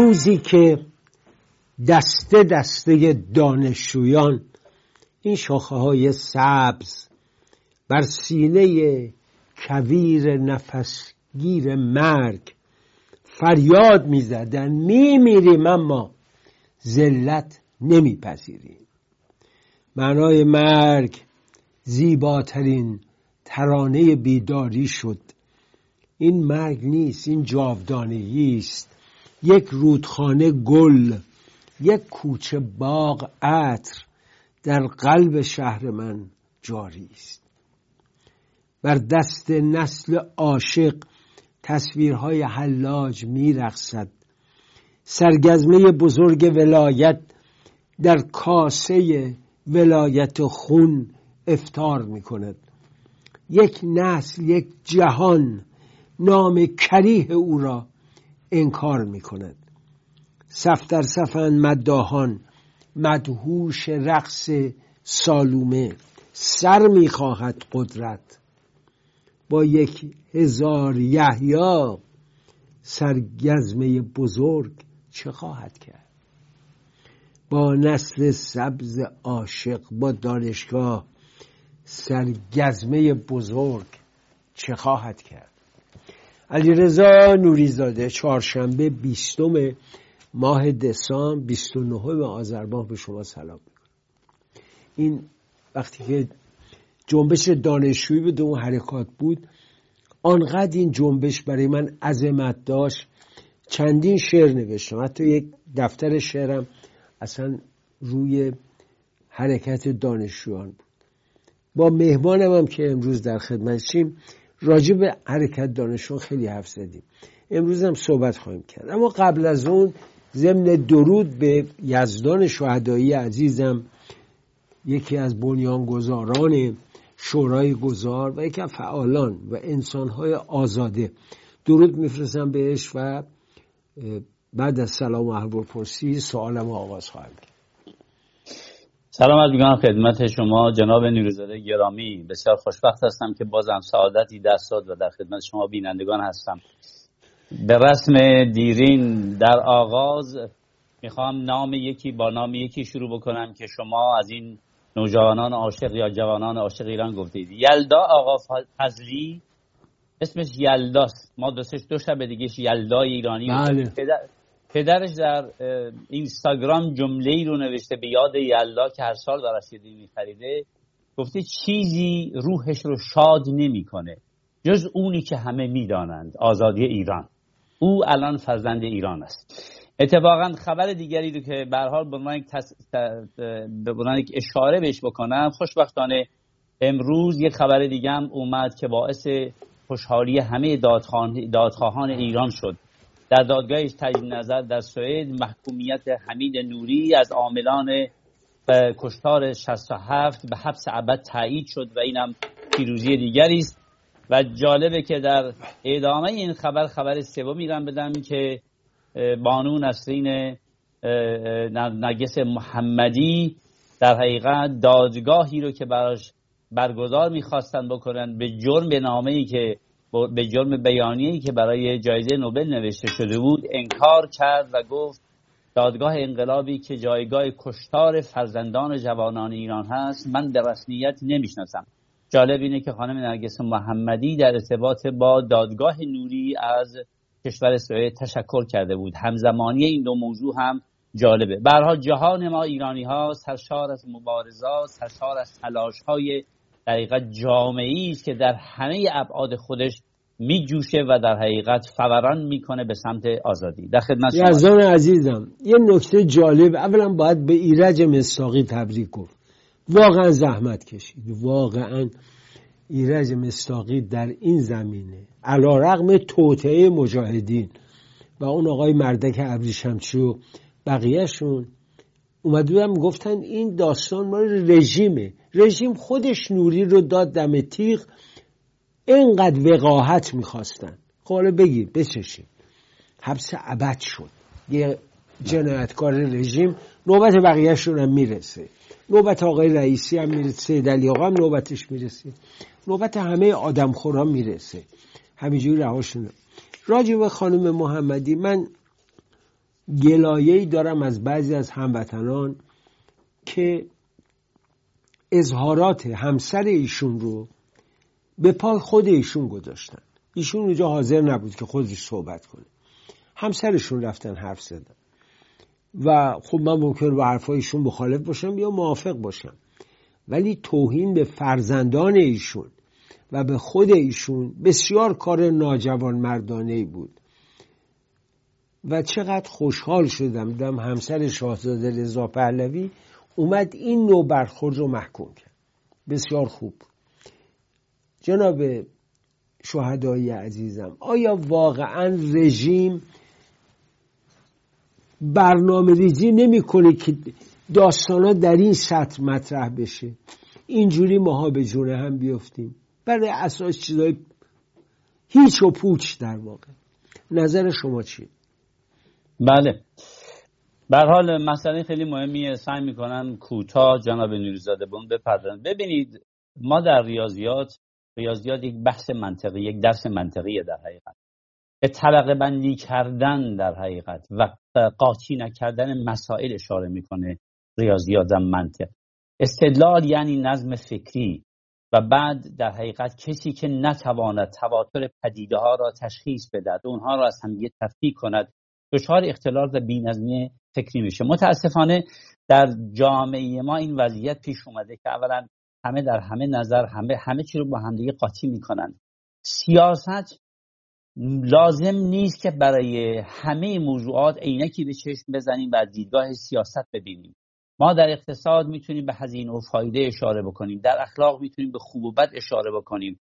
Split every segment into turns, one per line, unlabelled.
روزی که دسته دسته دانشجویان این شاخه های سبز بر سینه کویر نفسگیر مرگ فریاد می‌زدن میمیریم اما ذلت نمیپذیریم. معنای مرگ زیباترین ترانه بیداری شد. این مرگ نیست این جاودانگی است. یک رودخانه گل یک کوچه باغ عطر در قلب شهر من جاری است. بر دست نسل عاشق تصویرهای حلاج میرقصد. سرگزمه بزرگ ولایت در کاسه ولایت خون افتار می کند یک نسل یک جهان نام کریه او را انکار می کند صف در صفن مداهان مدهوش رقص سالومه سر می‌خواهد قدرت. با یک هزار یحیا سرگزمه بزرگ چه خواهد کرد؟ با نسل سبز عاشق با دانشگاه سرگزمه بزرگ چه خواهد کرد؟ علیرضا نوریزاده چهارشنبه بیستم ماه دسامبر 29 آذر ماه به شما سلام این وقتی که جنبش دانشجویی بود اون حرکات بود آنقدر این جنبش برای من عظمت داشت. چندین شعر نوشتم حتی یک دفتر شعرم اصلا روی حرکت دانشجویان بود. با مهمانم هم که امروز در خدمتشیم راجع به حرکت دانشجویان خیلی حرف زدیم. امروز هم صحبت خواهیم کرد. اما قبل از اون ضمن درود به یزدان شهدایی عزیزم یکی از بنیانگذاران شورای گذار و یکی از فعالان و انسانهای آزاده. درود میفرستم بهش و بعد از سلام و احوال پرسی سوالم آغاز خواهم کرد.
سلام از میگم خدمت شما جناب نیروزاده گرامی. بسیار خوشبخت هستم که بازم سعادتی دست داد و در خدمت شما بینندگان هستم. به رسم دیرین در آغاز می‌خوام نام یکی با نام یکی شروع بکنم که شما از این نوجوانان عاشق یا جوانان عاشق ایران گفتید. یلدا آقا فضلی اسمش یلداست. ما دوستش دو شب دیگه یلدای ایرانی
بله.
پدرش در اینستاگرام جمله ای رو نوشته به یاد یلدا که هر سال براش یه میخریده گفته چیزی روحش رو شاد نمی‌کنه. جز اونی که همه می‌دانند آزادی ایران. او الان فرزند ایران است. اتفاقا خبر دیگری رو که به حال به تس... یک اشاره بهش بکنم خوشبختانه امروز یک خبر دیگه هم اومد که باعث خوشحالی همه دادخواهان ایران شد. در دادگاهش تجدید نظر در سوئد محکومیت حمید نوری از عاملان کشتار 67 به حبس ابد تایید شد و اینم پیروزی دیگری است. و جالبه که در ادامه این خبر خبر سوم میرم بدم که بانو نسرین نگس محمدی در حقیقت دادگاهی رو که براش برگزار می‌خواستن بکنن به جرم به نامه ای که به جرم بیانیه‌ای که برای جایزه نوبل نوشته شده بود انکار کرد و گفت دادگاه انقلابی که جایگاه کشتار فرزندان جوانان ایران هست من به رسمیت نمی‌شناسم. جالب اینه که خانم نرگس محمدی در ارتباط با دادگاه نوری از کشور اسرائیل تشکر کرده بود. همزمانی این دو موضوع هم جالبه. برها جهان ما ایرانی ها سرشار از مبارزات سرشار از تلاش های دقیقت جامعی است که در همه ابعاد خودش می جوشه و در حقیقت فوران می‌کنه به سمت آزادی. در خدمت
یزدان عزیزم یه نکته جالب اولا باید به ایرج مستاقی تبریک گفت. واقعا زحمت کشید. واقعا ایرج مستاقی در این زمینه علا رقم توطعه مجاهدین و اون آقای مردک ابریشمچی و بقیهشون اومدودم گفتن این داستان مال رژیمه. رژیم خودش نوری رو داد دم تیغ اینقدر وقاحت می‌خواستن. خب حالا بگیر بچشیم حبس ابد شد. یه جنایتکار رژیم نوبت بقیهشون هم می‌رسه. نوبت آقای رئیسی هم می‌رسه دلی آقا هم نوبتش می‌رسه. نوبت همه آدم خورا می‌رسه. همینجوری رهاشون. راجع به خانم محمدی من گلایه‌ای دارم از بعضی از هموطنان که اظهارات همسر ایشون رو به پای خود ایشون گذاشتن. ایشون اونجا حاضر نبود که خودش صحبت کنه. همسرشون رفتن حرف زدن. و خب من ممکن با حرفایشون مخالف باشم یا موافق باشم. ولی توهین به فرزندان ایشون و به خود ایشون بسیار کار ناجوان مردانه ای بود. و چقدر خوشحال شدم. دم همسر شاهزاده رضا پهلوی اومد این نوع برخورد رو محکوم کرد. بسیار خوب. جناب شهدای عزیزم آیا واقعا رژیم برنامه ریزی نمی‌کنه که داستان در این سطح مطرح بشه؟ اینجوری ماها به جونه هم بیفتیم. برای اساس چیزای هیچ و پوچ در واقع. نظر شما چیه؟
بله. بر حال مسئله خیلی مهمیه. سعی می‌کنم کوتاه جناب نوریزاده بون بپردازم. ببینید ما در ریاضیات ریاضیات یک بحث منطقی یک درس منطقیه در حقیقت. به طبقه بندی کردن در حقیقت و قاطی نکردن مسائل اشاره می‌کنه ریاضیات و منطق. استدلال یعنی نظم فکری و بعد در حقیقت کسی که نتواند تواتر پدیده ها را تشخیص بدهد اونها را از هم تفکیک کند دچار اختلال و بینظمی فکری میشه. متاسفانه در جامعه ما این وضعیت پیش اومده که اولا همه در همه نظر همه همه چی رو با همدیگه قاطی می‌کنن. سیاست لازم نیست که برای همه موضوعات عینکی به چشم بزنیم و از دیدگاه سیاست ببینیم. ما در اقتصاد می‌تونیم به هزینه و فایده اشاره بکنیم. در اخلاق می‌تونیم به خوب و بد اشاره بکنیم.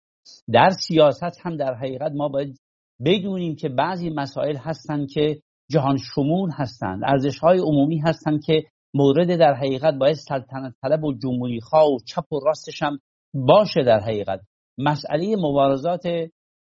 در سیاست هم در حقیقت ما باید بدونیم که بعضی مسائل هستند که جهان شمول هستند. ارزش های عمومی هستند که مورد در حقیقت باید سلطنت طلب و جمهوری خواه و چپ و راستش هم باشه در حقیقت. مسئله مبارزات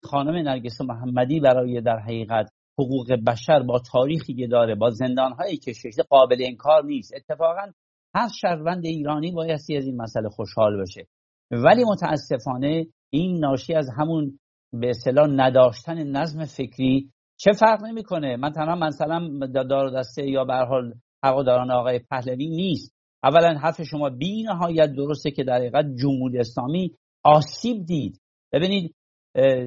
خانم نرگس محمدی برای در حقیقت حقوق بشر با تاریخی که داره با زندان هایی که ششته قابل انکار نیست. اتفاقا هر شهروند ایرانی بایستی از این مسئله خوشحال باشه ولی متاسفانه این ناشی از همون به اصطلاح نداشتن نظم فکری چه فرق نمی‌کنه؟ من تنها مثلا دار دسته یا به حال هواداران آقای پهلوی نیست. اولا حرف شما بی نهایت درسته که در حقیقت جمهوری اسلامی آسیب دید. ببینید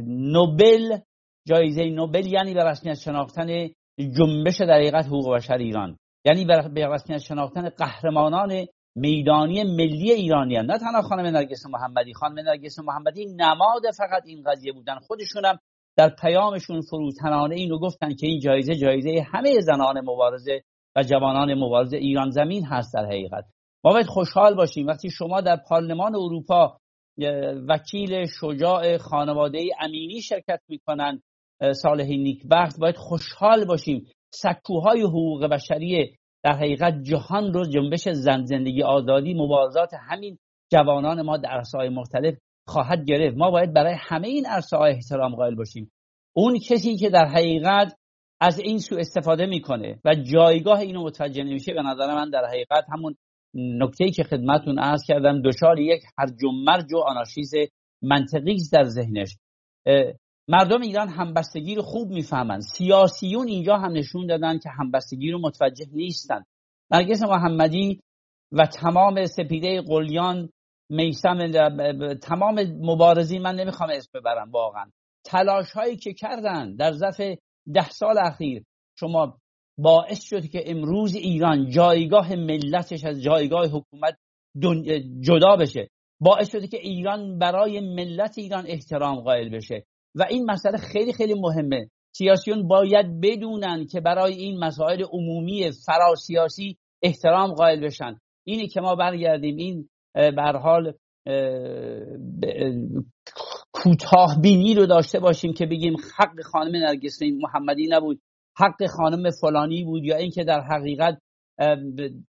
نوبل جایزه نوبل یعنی به رسمیت شناختن جنبش در حقیقت حقوق بشر ایران. یعنی به رسمیت شناختن قهرمانان میدانی ملی ایرانی هم. نه تنها خانم نرگس محمدی خانم نرگس محمدی نماد فقط این قضیه بودن. خودشونم در پیامشون فروتنانه اینو گفتن که این جایزه جایزه همه زنان مبارزه و جوانان مبارزه ایران زمین هست در حقیقت. ما باید خوشحال باشیم. وقتی شما در پارلمان اروپا وکیل شجاع خانواده امینی شرکت می‌کنن صالح نیکبخت باید خوشحال باشیم. سکوهای حقوق بشری در حقیقت جهان رو جنبش زن زندگی آزادی مبارزات همین جوانان ما در عرصه‌های مختلف خواهد گرفت. ما باید برای همه این عرصه احترام قائل باشیم. اون کسی که در حقیقت از این سو استفاده می‌کنه و جایگاه اینو متوجه نمیشه به نظر من در حقیقت همون نکته که خدمتون عرض کردم دچار یک هرج و مرج و منطقی در ذهنش. مردم ایران همبستگی رو خوب می‌فهمند سیاسیون اینجا هم نشون دادن که همبستگی رو متوجه نیستن. نرگس محمدی و تمام سپیده قلیان میسم تمام مبارزین من نمی‌خوام اسم ببرم واقعا. تلاش هایی که کردن در ظرف ده سال اخیر شما باعث شد که امروز ایران جایگاه ملتش از جایگاه حکومت جدا بشه. باعث شده که ایران برای ملت ایران احترام قائل بشه. و این مسئله خیلی خیلی مهمه. سیاسیون باید بدونن که برای این مسائل عمومی فراسیاسی احترام قائل بشن. اینی که ما برگردیم این بر حال کوتاه بینی رو داشته باشیم که بگیم حق خانم نرگس محمدی نبود حق خانم فلانی بود یا اینکه در حقیقت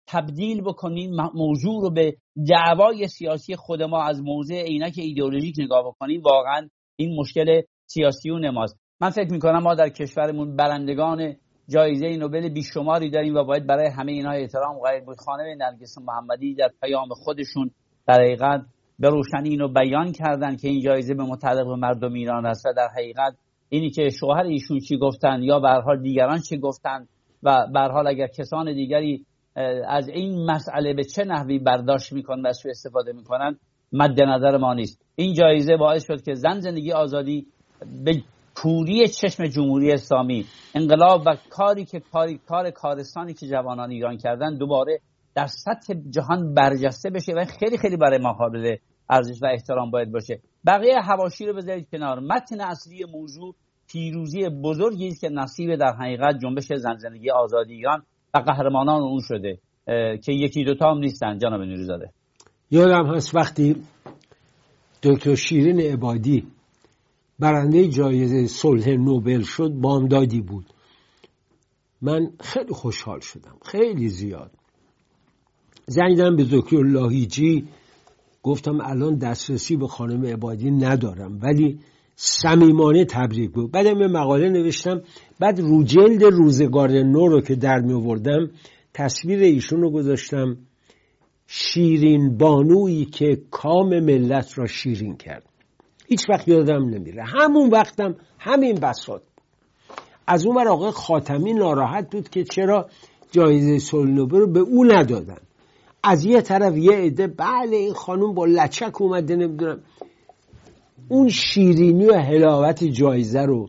تبدیل بکنیم موضوع رو به دعوای سیاسی خود ما از موضع عینک ایدئولوژیک نگاه بکنیم. واقعا این مشکل سیاسی و نماست. من فکر می‌کنم ما در کشورمون برندگان جایزه نوبل بیشماری داریم و باید برای همه اینها احترام قائل بود. خانم نرگس محمدی در پیام خودشون در حقیقت به روشنی اینو بیان کردن که این جایزه به متعلق به مردم ایران است و در حقیقت اینی که شوهر ایشون چی گفتن یا به حال دیگران چی گفتن و به حال اگر کسان دیگری از این مسئله به چه نحوی برداشت می‌کنن و سو استفاده می‌کنن مد نظر ما نیست. این جایزه باعث شد که زن زندگی آزادی به کوری چشم جمهوری اسلامی انقلاب و کاری که کاری کار کارستانی که جوانان ایران کردن دوباره در سطح جهان برجسته بشه و خیلی خیلی برای ما قابل ارزش و احترام باید باشه. بقیه حواشی رو بذارید کنار. متن اصلی موضوع پیروزی بزرگی است که نصیب در حقیقت جنبش زن زندگی آزادی ایران و قهرمانان اون شده که یکی دوتا هم نیستن. جناب نوریزاده.
یادم هست وقتی دکتر شیرین عبادی برنده جایزه صلح نوبل شد بامدادی بود. من خیلی خوشحال شدم خیلی زیاد. زنگدم به دکتر لاهیجی گفتم الان دسترسی به خانم عبادی ندارم ولی صمیمانه تبریک بود. بعدم مقاله نوشتم بعد رو جلد روزگار نو رو که در می آوردم تصویر ایشون رو گذاشتم. شیرین بانویی که کام ملت را شیرین کرد. هیچ وقت یادم نمیره. همون وقتم همین بساط از اون بر آقای خاتمی ناراحت بود که چرا جایزه سولنوبه رو به او ندادن. از یه طرف یه عده بله این خانوم با لچک اومده نمی‌دونم. اون شیرینی و حلاوت جایزه رو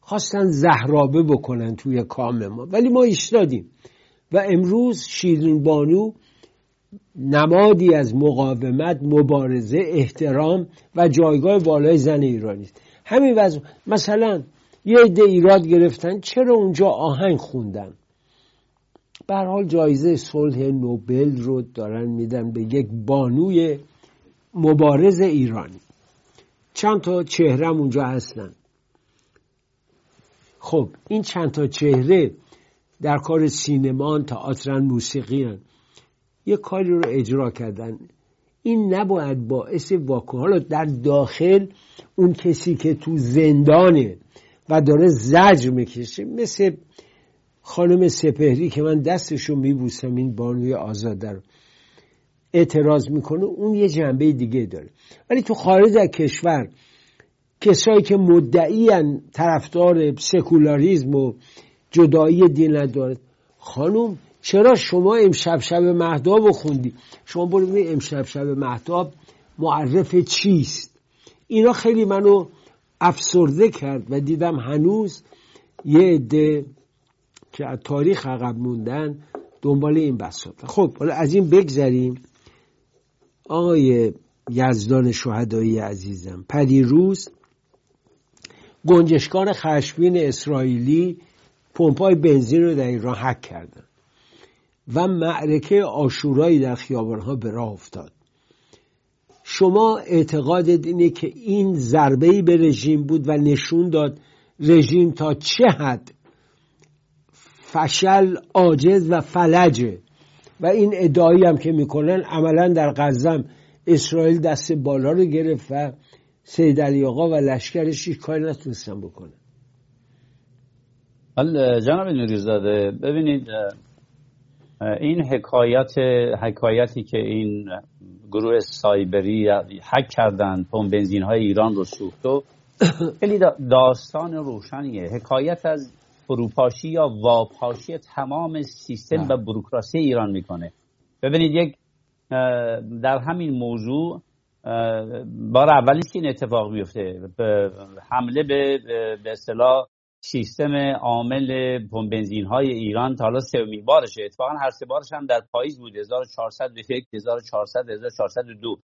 خواستن زهرابه بکنن توی کام ما. ولی ما ایستادیم. و امروز شیرین بانو نمادی از مقاومت مبارزه احترام و جایگاه بالای زن ایرانی است. همین وضع. مثلا یه عده ایراد گرفتن چرا اونجا آهنگ خوندن؟ به حال جایزه صلح نوبل رو دارن میدن به یک بانوی مبارز ایرانی. چند تا چهره اونجا هستن. خب این چند تا چهره در کار سینمان تئاترن موسیقی هن. یه کاری رو اجرا کردن. این نباید باعث واکنش حالا در داخل اون کسی که تو زندانه و داره زجر می‌کشه. مثل خانم سپهری که من دستشو میبوسم این بانوی آزاده رو. اعتراض می‌کنه اون یه جنبه دیگه داره. ولی تو خارج از کشور کسایی که مدعیان طرفدار سکولاریزم و جدایی دین ندارد خانوم چرا شما امشب شب مهداب خوندی؟ شما برو ببینید امشب شب مهداب معرف چیست؟ اینا خیلی منو افسرده کرد و دیدم هنوز یه عده که از تاریخ عقب موندن دنبال این بساط خب حالا از این بگذریم. آقای یزدان شهدایی عزیزم روز گنجشکان خشبین اسرائیلی پمپای بنزین رو در ایران حک کردن. و معرکه آشورایی در خیابانها به راه افتاد. شما اعتقاد اینه که این ضربه به رژیم بود و نشون داد رژیم تا چه حد فشل عاجز و فلجه. و این ادعایی هم که می‌کنن عملا در غزم اسرائیل دست بالا رو گرفت و سید علی آقا و لشکرش هیچ کاری نتونستن بکنن.
جناب نوریزاده ببینید این حکایت حکایتی که این گروه سایبری حک کردن پمپ بنزین های ایران رو سوخت و خیلی داستان روشنیه. حکایت از فروپاشی یا واپاشی تمام سیستم و بروکراسی ایران می‌کنه. ببینید یک در همین موضوع بار اول نیست که این اتفاق بیفته حمله به به اصطلاح سیستم عامل بنزین های ایران تا حالا سومین بارشه. اتفاقا هر سه بارش هم در پاییز بود 1401 1400 1402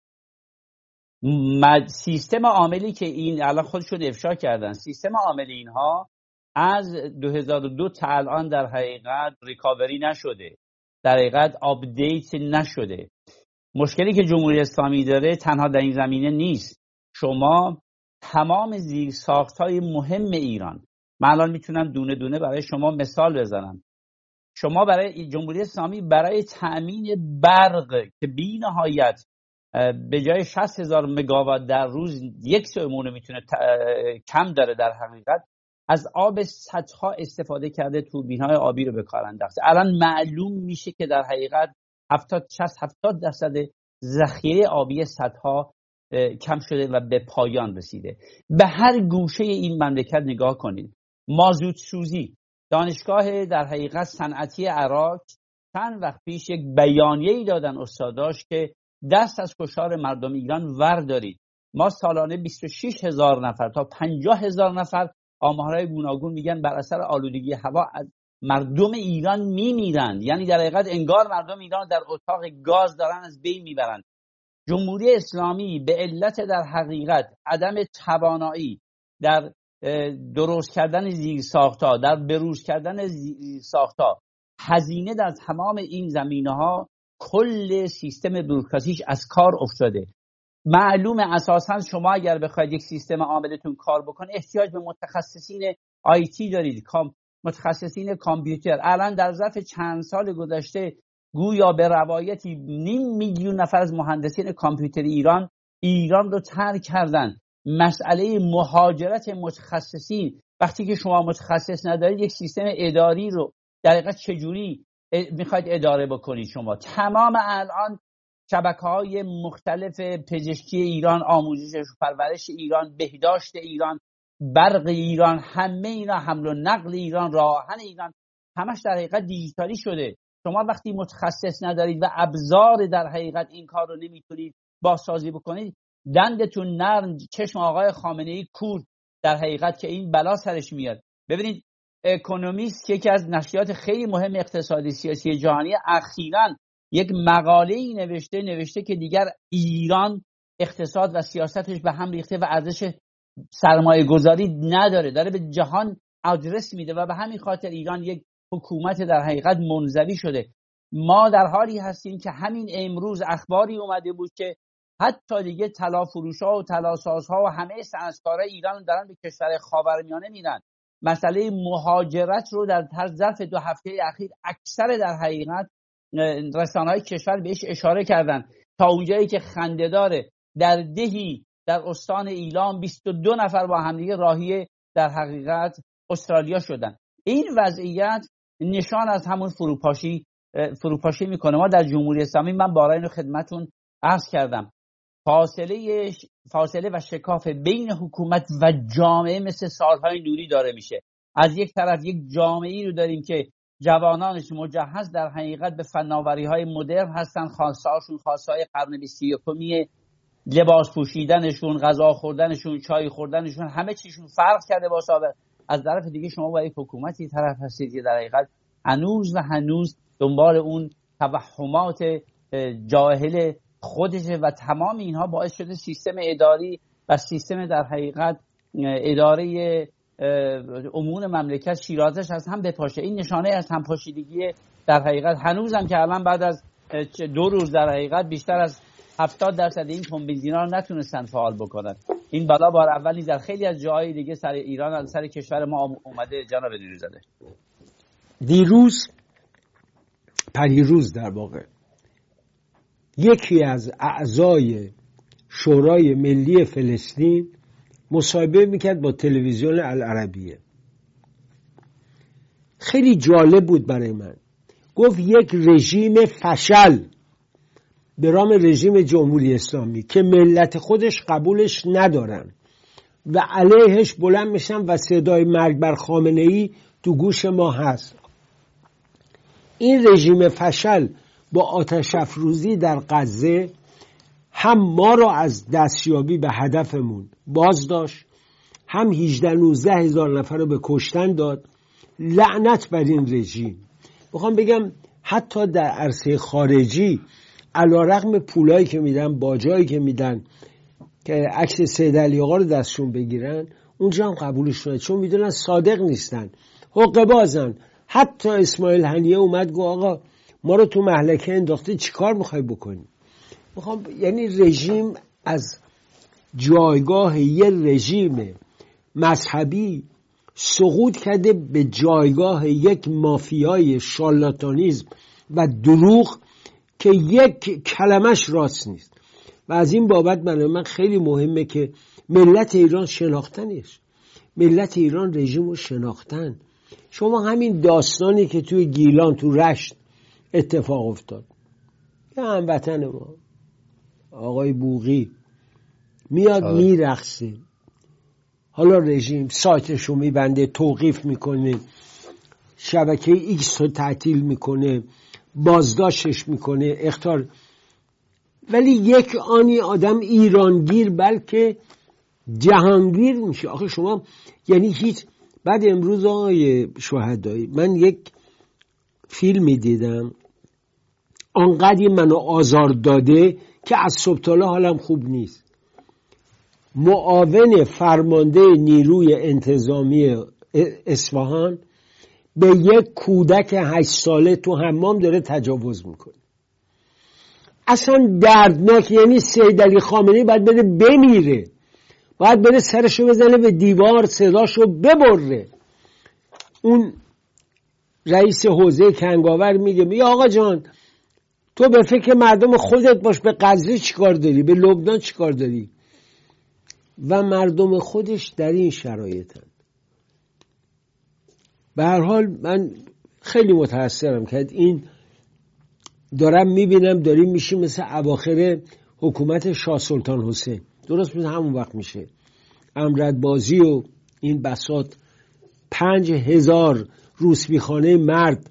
سیستم عاملی که این الان خودشون افشا کردن. سیستم عامل اینها از 2002 تا الان در حقیقت recovery نشده. در حقیقت update نشده. مشکلی که جمهوری اسلامی داره تنها در این زمینه نیست. شما تمام زیر ساخت های مهم ایران من الان می‌تونم دونه دونه برای شما مثال بزنم. شما برای جمهوری اسلامی برای تأمین برق که بی نهایت به جای 60 هزار مگاوات در روز یک سومون می‌تونه کم داره در حقیقت از آب سدها استفاده کرده توربین های آبی رو به کار انداخته. الان معلوم میشه که در حقیقت 70 60 70 درصد ذخیره آبی سدها کم شده و به پایان رسیده. به هر گوشه این مملکت نگاه کنید. مازوت سوزی دانشگاه در حقیقت صنعتی عراق چند وقت پیش یک بیانیه ای دادن استاداش که دست از کشار مردم ایران وردارید. ما سالانه 26 هزار نفر تا 50 هزار نفر آمارهای گوناگون میگن بر اثر آلودگی هوا مردم ایران میمیرند. یعنی در حقیقت انگار مردم ایران در اتاق گاز دارن از بین می‌برند. جمهوری اسلامی به علت در حقیقت عدم توانایی در درست کردن زیر ساختا در بروز کردن زیر ساختا. هزینه در تمام این زمینه ها کل سیستم بروکراسیش از کار افتاده. معلوم اساسا شما اگر بخواید یک سیستم عاملتون کار بکنه احتیاج به متخصصین آیتی دارید متخصصین کامپیوتر. الان در ظرف چند سال گذشته گویا به روایتی نیم میلیون نفر از مهندسین کامپیوتر ایران ایران رو ترک کردن. مسئله مهاجرت متخصصین. وقتی که شما متخصص ندارید یک سیستم اداری رو در حقیقت چجوری می‌خواید اداره بکنید شما؟ تمام الان شبکه های مختلف پزشکی ایران آموزش و پرورش ایران بهداشت ایران برق ایران همه اینا حمل و نقل ایران راهن ایران همش در حقیقت دیجیتالی شده. شما وقتی متخصص ندارید و ابزار در حقیقت این کار رو نمی‌تونید بازسازی بکنید دندتون نرم چشم آقای خامنه ای کور در حقیقت که این بلا سرش میاد. ببینید اکونومیست یکی از نشریات خیلی مهم اقتصادی سیاسی جهانی اخیرا یک مقاله ای نوشته نوشته که دیگر ایران اقتصاد و سیاستش به هم ریخته و ارزش سرمایه گذاری نداره. داره به جهان آدرس میده و به همین خاطر ایران یک حکومت در حقیقت منزوی شده. ما در حالی هستیم که همین امروز اخباری اومده بود که حتی دیگه طلا فروش ها و طلا ها و همه صنعتکارای ایران دارن به کشور خاورمیانه میرن. مسئله مهاجرت رو در ظرف دو هفته اخیر اکثر در حقیقت رسانه های کشور بهش اشاره کردن. تا اونجایی که خنده داره در دهی در استان ایلام 22 نفر با همدیگه راهی در حقیقت استرالیا شدن. این وضعیت نشان از همون فروپاشی فروپاشی می‌کنه. ما در جمهوری اسلامی من بارا اینو خدمتون عرض کردم. فاصله فاصله و شکاف بین حکومت و جامعه مثل سالهای نوری داره میشه. از یک طرف یک جامعه رو داریم که جوانانش مجهز در حقیقت به فناوری های مدرن هستن خاصه های قرن بیستی لباس پوشیدنشون غذا خوردنشون چای خوردنشون همه چیشون فرق کرده با سابق. از طرف دیگه شما با یک حکومتی طرف هستید که در حقیقت هنوز و هنوز دنبال اون توهمات جاهل خودشه و تمام اینها باعث شده سیستم اداری و سیستم در حقیقت اداره امور مملکت شیرازش از هم بپاشه. این نشانه از همپاشیدگی در حقیقت. هنوزم که الان بعد از دو روز در حقیقت بیشتر از 70 درصد این ها رو نتونستن فعال بکنن. این بلا بار اولی در خیلی از جاهای دیگه سر ایران سر کشور ما اومده جناب نیروزاده
دیروز پریروز در واقع یکی از اعضای شورای ملی فلسطین مصاحبه می‌کرد با تلویزیون العربیه. خیلی جالب بود برای من. گفت یک رژیم فشل به رام رژیم جمهوری اسلامی که ملت خودش قبولش ندارن و علیهش بلند میشن و صدای مرگ بر خامنه ای تو گوش ما هست. این رژیم فشل با آتش افروزی در غزه هم ما را از دستیابی به هدفمون باز داشت هم 18 19 هزار نفر رو به کشتن داد. لعنت بر این رژیم. می‌خوام بگم حتی در عرصه خارجی علا رقم پولایی که میدن باجایی که میدن که عکس سید علی آقا رو دستشون بگیرن اونجا هم قبولش نده چون می‌دونن صادق نیستن. حق بازن. حتی اسماعیل هنیه اومد گو آقا ما رو تو محلکه انداخته چیکار می‌خوای بکنی؟ می‌خوام یعنی رژیم از جایگاه یه رژیم مذهبی سقوط کرده به جایگاه یک مافیای شالاتانیزم و دروغ که یک کلمش راست نیست. و از این بابت برای من خیلی مهمه که ملت ایران شناختنش. ملت ایران رژیم رو شناختن. شما همین داستانی که توی گیلان تو رشت اتفاق افتاد. یه هموطن ما آقای بوغی میاد آره. میرقصه حالا رژیم سایتش رو میبنده توقیف می‌کنه. شبکه ایکس رو تعطیل می‌کنه بازداشتش می‌کنه. اختار. ولی یک آنی آدم ایرانگیر بلکه جهانگیر میشه. آخه شما یعنی هیچ. بعد امروز آقای شهدایی من یک فیلمی دیدم. آنقدر منو آزار داده که از صبح حالم خوب نیست. معاون فرمانده نیروی انتظامی اصفهان به یک کودک هشت ساله تو حمام داره تجاوز می‌کنه. اصلا دردناک یعنی سید علی خامنه‌ای باید بده بمیره. باید بره سرشو بزنه به دیوار صداشو ببره. اون رئیس حوزه کنگاور میگه میگه آقا جان تو به فکر مردم خودت باش به قضیه چیکار داری؟ به لبنان چیکار داری؟ و مردم خودش در این شرایطن. به هر حال من خیلی متاثرم که این دارم می‌بینم داریم میشیم مثل اواخر حکومت شاه سلطان حسین. درست مثل همون وقت میشه. امرد بازی و این بسات پنج هزار روسبیخانه مرد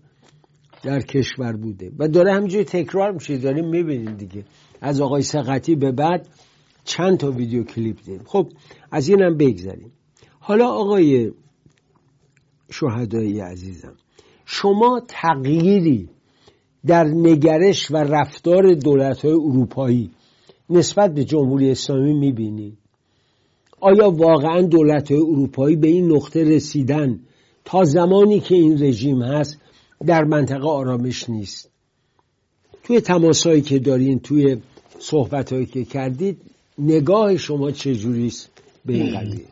در کشور بوده. و داره همینجوری تکرار میشه داریم می‌بینیم دیگه. از آقای سقطی به بعد چند تا ویدیو کلیپ دیدیم خب از اینم بگذاریم حالا آقای شهدایی عزیزم شما تغییری در نگرش و رفتار دولت های اروپایی نسبت به جمهوری اسلامی می‌بینید آیا واقعا دولت های اروپایی به این نقطه رسیدن تا زمانی که این رژیم هست در منطقه آرامش نیست. توی تماسایی که دارین توی صحبت که کردید نگاه شما چجوریست به این قضیه؟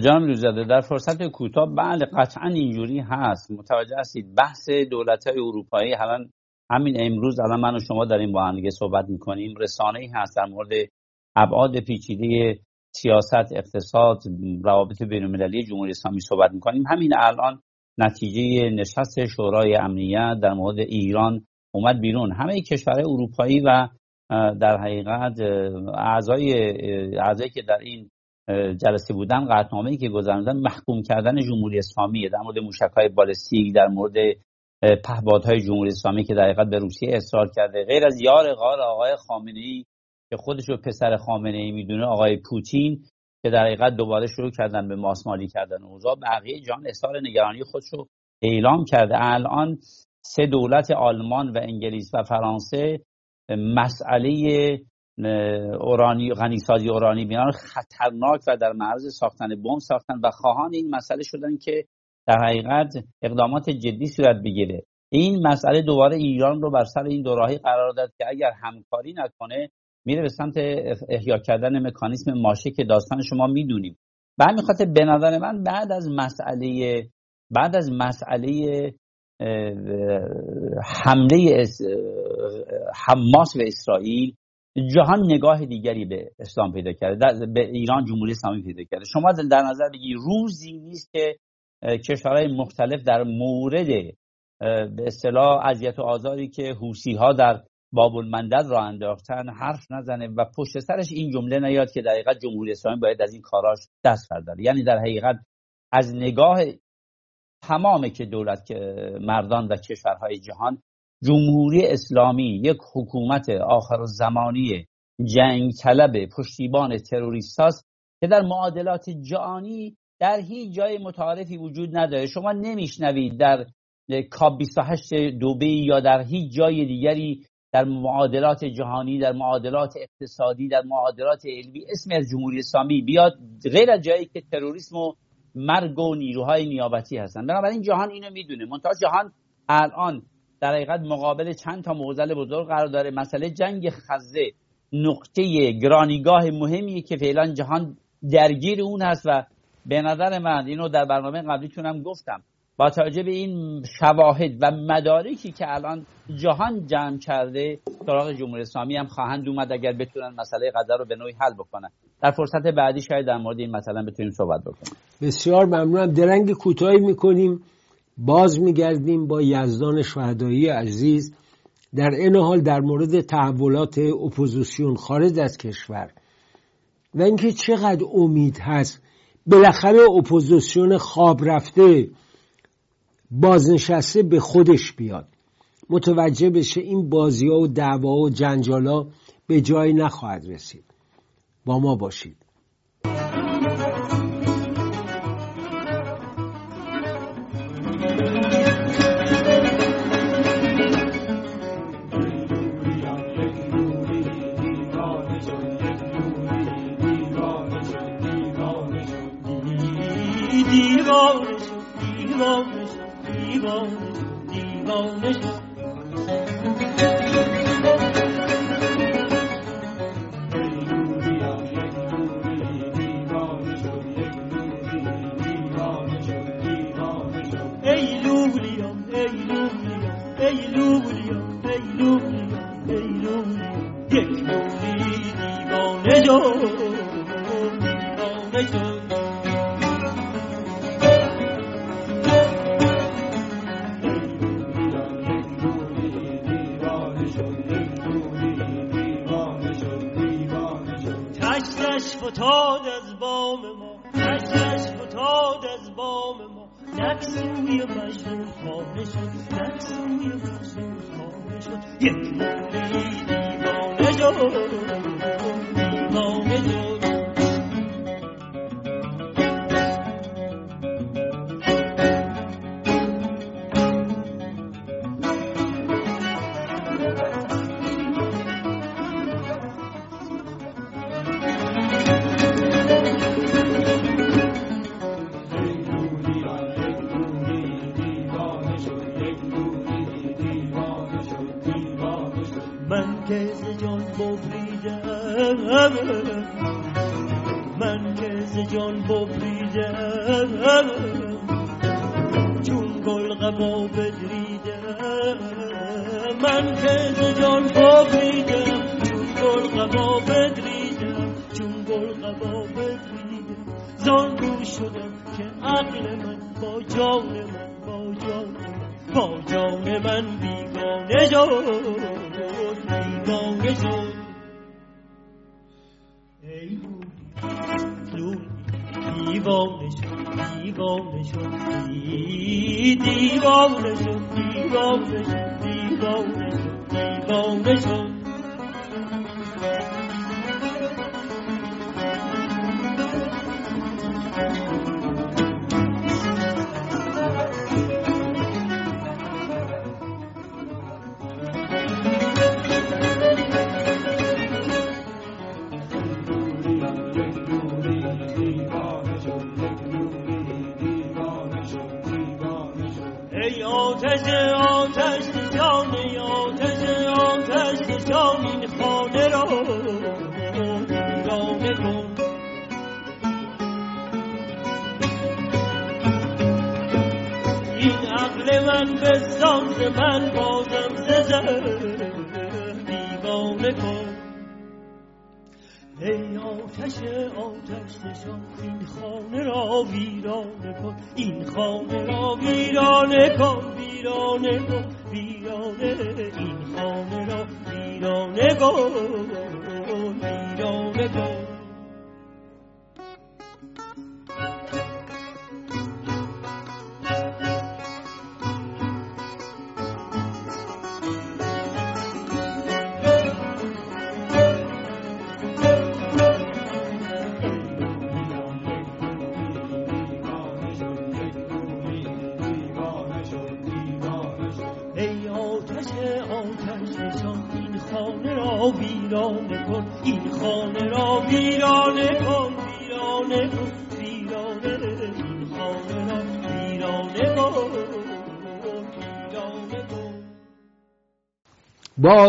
جان روزاده در فرصت کوتاه بله قطعا اینجوری هست. متوجه هستید بحث دولت های اروپایی الان همین امروز الان من و شما داریم با هم صحبت می‌کنیم. رسانه ای هست در مورد ابعاد پیچیده سیاست اقتصاد روابط بین المللی جمهوری اسلامی صحبت می‌کنیم. همین الان نتیجه نشست شورای امنیت در مورد ایران اومد بیرون. همه کشورهای اروپایی و در حقیقت اعضای اعضایی که در این جلسه بودن قطعنامه‌ای که گذراندن محکوم کردن جمهوری اسلامی در مورد موشک‌های بالستیک در مورد پهپادهای جمهوری اسلامی که در حقیقت به روسیه اصرار کرده. غیر از یار غار آقای خامنه‌ای که خودش رو پسر خامنه‌ای می‌دونه آقای پوتین که در حقیقت دوباره شروع کردن به ماسمالی کردن اوضاع بقیه جان اظهار نگرانی خودش رو اعلام کرده. الان سه دولت آلمان و انگلیس و فرانسه مسئله اورانی غنیسازی اورانی بینان خطرناک و در معرض ساختن بمب ساختن و خواهان این مسئله شدن که در حقیقت اقدامات جدی صورت بگیره. این مسئله دوباره ایران رو بر سر این دوراهی قرار داد که اگر همکاری نکنه میره به سمت احیا کردن مکانیسم ماشه که داستان شما می‌دونیم. خاطر به نظر من بعد از مسئله بعد از مسئله حمله حماس به اسرائیل جهان نگاه دیگری به اسلام پیدا کرده. به ایران جمهوری اسلامی پیدا کرده. شما در نظر بگی روزی نیست که کشورهای مختلف در مورد به اصطلاح اذیت و آزاری که حوسی ها در باب المندل را انداختن حرف نزنه و پشت سرش این جمله نیاد که در جمهوری اسلامی باید از این کاراش دست برداره. یعنی در حقیقت از نگاه تمام که دولت که مردان و کشورهای جهان جمهوری اسلامی یک حکومت آخر زمانی جنگ طلب پشتیبان تروریست هست که در معادلات جهانی در هیچ جای متعارفی وجود نداره. شما نمیشنوید در کاب 28 دوبی یا در هیچ جای دیگری در معادلات جهانی در معادلات اقتصادی در معادلات علمی اسم از جمهوری اسلامی بیاد غیر از جایی که تروریسم و مرگ و نیروهای نیابتی هستن. بنابراین جهان اینو می‌دونه. منتها جهان الان در حقیقت مقابل چند تا معضل بزرگ قرار داره. مسئله جنگ خزه نقطه گرانیگاه مهمی که فعلا جهان درگیر اون هست و به نظر من اینو در برنامه قبلیتونم گفتم. با توجه به این شواهد و مدارکی که الان جهان جمع کرده سراغ جمهوری اسلامی هم خواهند اومد اگر بتونن مسئله غزه رو به نوعی حل بکنن. در فرصت بعدی شاید در مورد این مثلا بتونیم صحبت بکنیم.
بسیار ممنونم. درنگ کوتاهی می‌کنیم. باز میگردیم با یزدان شهدایی عزیز. در این حال در مورد تحولات اپوزیسیون خارج از کشور. و اینکه چقدر امید هست. بالاخره اپوزیسیون خواب رفته. بازنشسته به خودش بیاد. متوجه بشه این بازی ها و دعوا و جنجالا به جایی نخواهد رسید. با ما باشید.
اشکش فتاد از بام ما اشکش فتاد از بام ما. نکسوی مجنون خانه شد نکسوی مجنون خانه شد. یک دیوانه
شد.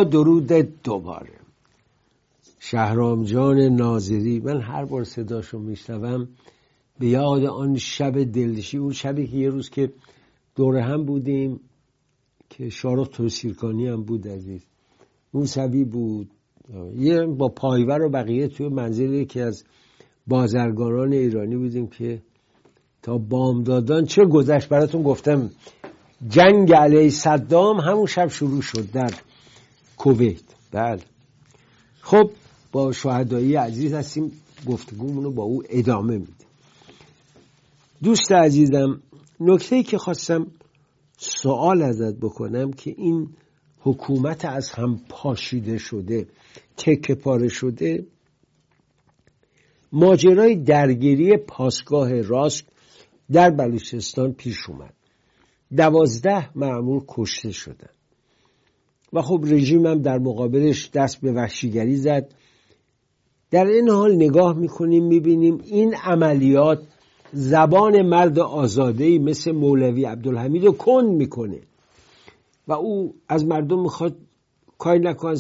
درود دوباره. شهرام جان ناظری من هر بار صداشو میشنوم به یاد آن شب دلشی اون شبی که یه روز که دور هم بودیم که شارخ توسیرکانی هم بود عزیز. موسوی بود. یه با پایور و بقیه توی منزل یکی از بازرگانان ایرانی بودیم که تا بامدادان چه گذشت براتون گفتم. جنگ علیه صدام همون شب شروع شد. در کویت. بله. خب با شهدایی عزیز هستیم. گفتگومون رو با او ادامه میدیم. دوست عزیزم نکته که خواستم سوال ازت بکنم که این حکومت از هم پاشیده شده تکه پاره شده ماجرای درگیری پاسگاه راست در بلوچستان پیش اومد. دوازده معمول کشته شدن و خب رژیم هم در مقابلش دست به وحشیگری زد. در این حال نگاه می‌کنیم می‌بینیم این عملیات زبان مرد آزاده مثل مولوی عبدالحمید رو کند می‌کنه. و او از مردم می‌خواد کاری نکن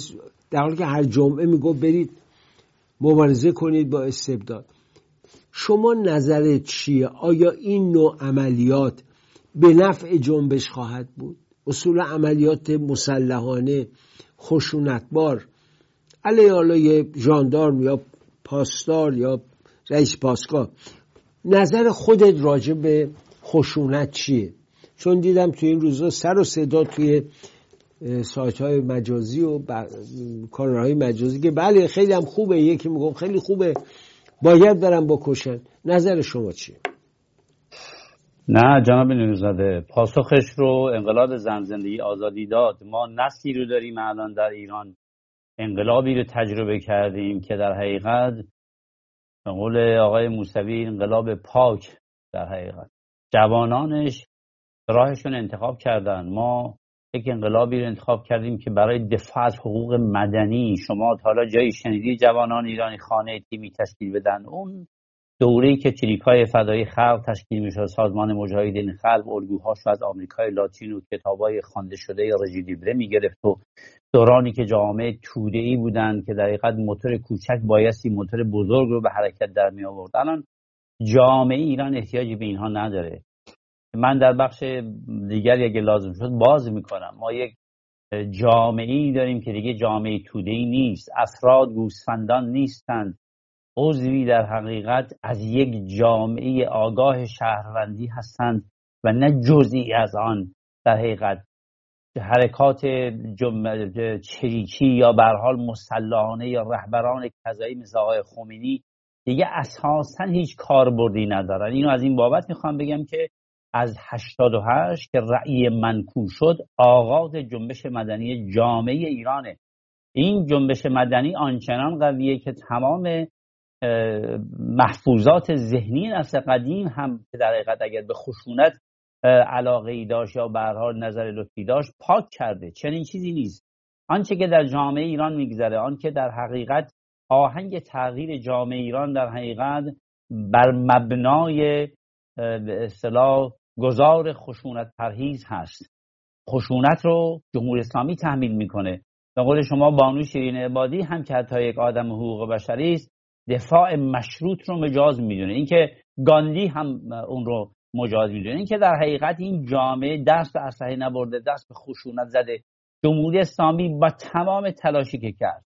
در حالی که هر جمعه میگو برید مبارزه کنید با استبداد. شما نظرت چیه؟ آیا این نوع عملیات به نفع جنبش خواهد بود؟ اصول عملیات مسلحانه خشونتبار علیه حالا یه ژاندارم یا پاسدار یا رئیس پاسگاه. نظر خودت راجع به خشونت چیه؟ چون دیدم توی این روزا سر و صدا توی سایت های مجازی و کانال مجازی که بله خیلی هم خوبه یکی میگم خیلی خوبه باید برم بکشن. نظر شما چیه؟
نه جناب نوزاده پاسخش رو انقلاب زن زندگی آزادی داد. ما نسلی رو داریم الان در ایران. انقلابی رو تجربه کردیم که در حقیقت به قول آقای موسوی انقلاب پاک در حقیقت. جوانانش راهشون انتخاب کردن. ما یک انقلابی رو انتخاب کردیم که برای دفاع از حقوق مدنی شما تا حالا جایی شنیدی جوانان ایرانی خانه تیمی تشکیل بدن. اون دوره‌ای که های فدایی خلق تشکیل می‌شد سازمان مجاهدین خلق الگوهاش از آمریکای لاتین و کتابای خوانده شده رژی لیبره می‌گرفت و دورانی که جامعه توده ای بودن که در حقیقت موتور کوچک بایستی موتور بزرگ رو به حرکت در می آورد الان جامعه ایران احتیاجی به اینها نداره. من در بخش دیگری اگه لازم شد باز می‌کنم. ما یک جامعه ای داریم که دیگه جامعه توده ای نیست. افراد گوسفندان نیستند. عضوی در حقیقت از یک جامعه آگاه شهروندی هستند و نه جزئی از آن در حقیقت. حرکات چریکی یا حال مسلحانه یا رهبران کذایی مثل خمینی دیگه اساسا هیچ کاربردی ندارن. اینو از این بابت می‌خوام بگم که از 88 که رأی منکو شد آغاز جنبش مدنی جامعه ایرانه. این جنبش مدنی آنچنان قویه که تمام محفوظات ذهنی نسل قدیم هم که در حقیقت اگر به خشونت علاقه ای داشت یا به نظر لطفی داشت پاک کرده. چنین چیزی نیست. آنچه که در جامعه ایران میگذره آنکه در حقیقت آهنگ تغییر جامعه ایران در حقیقت بر مبنای به اصطلاح گذار خشونت پرهیز هست. خشونت رو جمهوری اسلامی تحمیل می‌کنه. به قول شما بانو شیرین عبادی هم که حتی یک آدم حقوق بشری است دفاع مشروط رو مجاز می‌دونه. اینکه گاندی هم اون رو مجاز می‌دونه. اینکه در حقیقت این جامعه دست به اسلحه نبرده دست به خشونت زده. جمهوری اسلامی با تمام تلاشی که کرد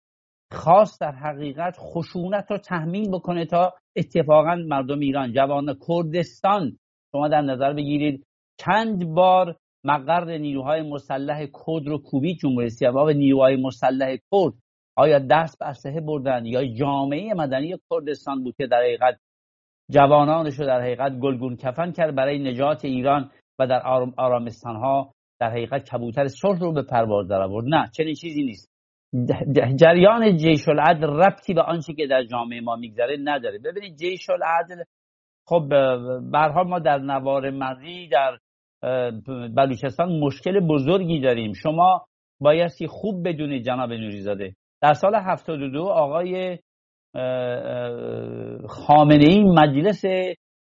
خواست در حقیقت خشونت رو تحمیل بکنه تا اتفاقا مردم ایران جوان کردستان. شما در نظر بگیرید چند بار مقر نیروهای مسلح کرد رو کوبی جمهوری اسلامی نیروهای مسلح کرد. آیا دست به اسلحه بردن یا جامعه مدنی کردستان بود که در حقیقت جوانانش رو در حقیقت گلگون کفن کرد برای نجات ایران و در آرامستان ها در حقیقت کبوتر صلح رو به پرواز در آورد؟ نه چنین چیزی نیست. جریان جیش العدل ربطی به آنچه که در جامعه ما میگذره نداره. ببینید جیش العدل خب برها ما در نوار مزی در بلوچستان مشکل بزرگی داریم. شما بایستی خوب بدونید جناب نوریزاده. در سال 72 آقای خامنه ای مجلس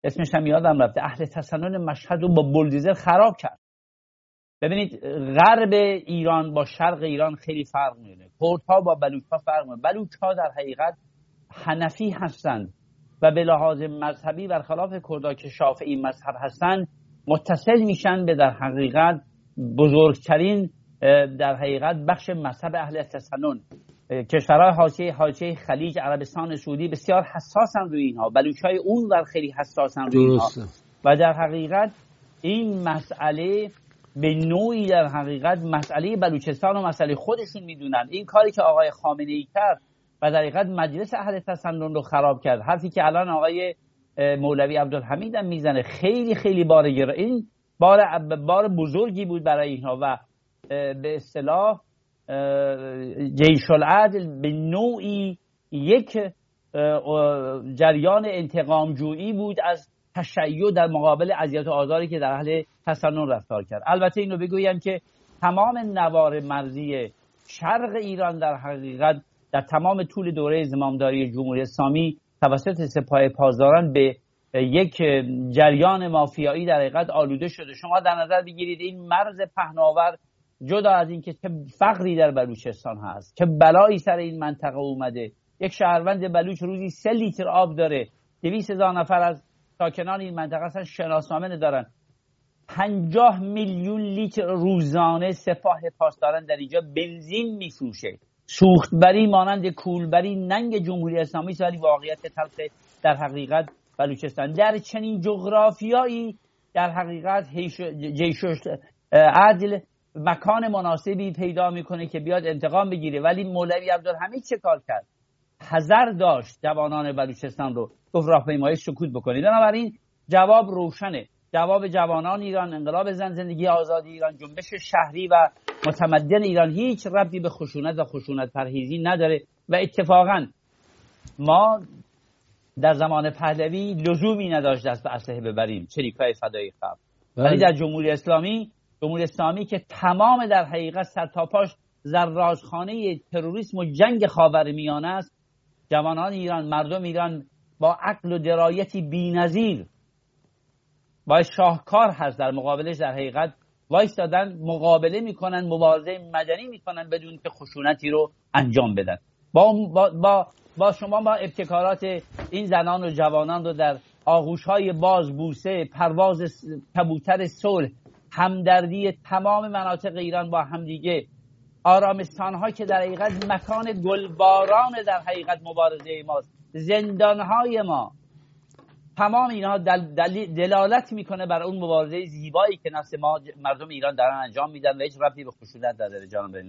اسمش هم یادم رفته اهل تسنن مشهد رو با بلدیزر خراب کرد. ببینید غرب ایران با شرق ایران خیلی فرق می‌کنه. کردها با بلوچ ها فرق می‌کنه. بلوچ ها در حقیقت حنفی هستند و به لحاظ مذهبی برخلاف کردا که شافعی مذهب هستند متصل میشن به در حقیقت بزرگترین در حقیقت بخش مذهب اهل تسنن. کشورهای حاشیه حاشیه خلیج عربستان سعودی بسیار حساسن روی اینها. بلوچهای اون ور خیلی حساسن روی اینها. و در حقیقت این مسئله به نوعی در حقیقت مسئله بلوچستان و مسئله خودشون می‌دونن. این کاری که آقای خامنه ای کرد و در حقیقت مجلس اهل تسنن رو خراب کرد. حرفی که الان آقای مولوی عبدالحمید هم می‌زنه. خیلی خیلی بار این بار بار بزرگی بود برای اینها و به اصطلاح جیش العدل به نوعی یک جریان انتقام جویی بود از تشیع در مقابل اذیت و آزاری که در اهل تسنن رفتار کرد. البته اینو بگویم که تمام نوار مرزی شرق ایران در حقیقت در تمام طول دوره زمامداری جمهوری اسلامی توسط سپاه پاسداران به یک جریان مافیایی در حقیقت آلوده شده. شما در نظر بگیرید این مرز پهناور جدا از اینکه چه فقری در بلوچستان هست چه بلایی سر این منطقه اومده. یک شهروند بلوچ روزی سه لیتر آب داره. دویست هزار نفر از ساکنان این منطقه اصلا شناسنامه ندارن. پنجاه میلیون لیتر روزانه سپاه پاسداران در اینجا بنزین میفروشه. سوختبری مانند کولبری ننگ جمهوری اسلامی ولی واقعیت تلخ در حقیقت بلوچستان. در چنین جغرافیایی در حقیقت جیش عدل مکان مناسبی پیدا می‌کنه که بیاد انتقام بگیره. ولی مولوی عبدالحمید چه کار کرد؟ حذر داشت جوانان بلوچستان رو. گفت راهپیمایی سکوت بکنید. بنابراین جواب روشنه. جواب جوانان ایران انقلاب زن زندگی آزادی ایران جنبش شهری و متمدن ایران هیچ ربطی به خشونت و خشونت پرهیزی نداره و اتفاقا ما در زمان پهلوی لزومی نداشت دست به اسلحه ببریم. چریکای فدای خب ولی در جمهوری اسلامی جمهوری اسلامی که تمام در حقیقت سرتاپاش زرازخانه تروریسم و جنگ خاور میانه است. جوانان ایران مردم ایران با عقل و درایتی بینظیر با شاهکار هست در مقابلش در حقیقت. وایستادن مقابله می‌کنن مبارزه مدنی می‌کنن بدون که خشونتی رو انجام بدن. با, با, با, شما با ابتکارات این زنان و جوانان رو در آغوش های باز بوسه پرواز کبوتر صلح همدردی تمام مناطق ایران با همدیگه آرامستان ها که در حقیقت مکان گلباران در حقیقت مبارزه ماست. زندان های ما. تمام اینها دل دلالت می‌کنه بر اون مبارزه زیبایی که نفس ما مردم ایران دارن انجام میدن و هیچ ربطی به خشونت نداره. زاده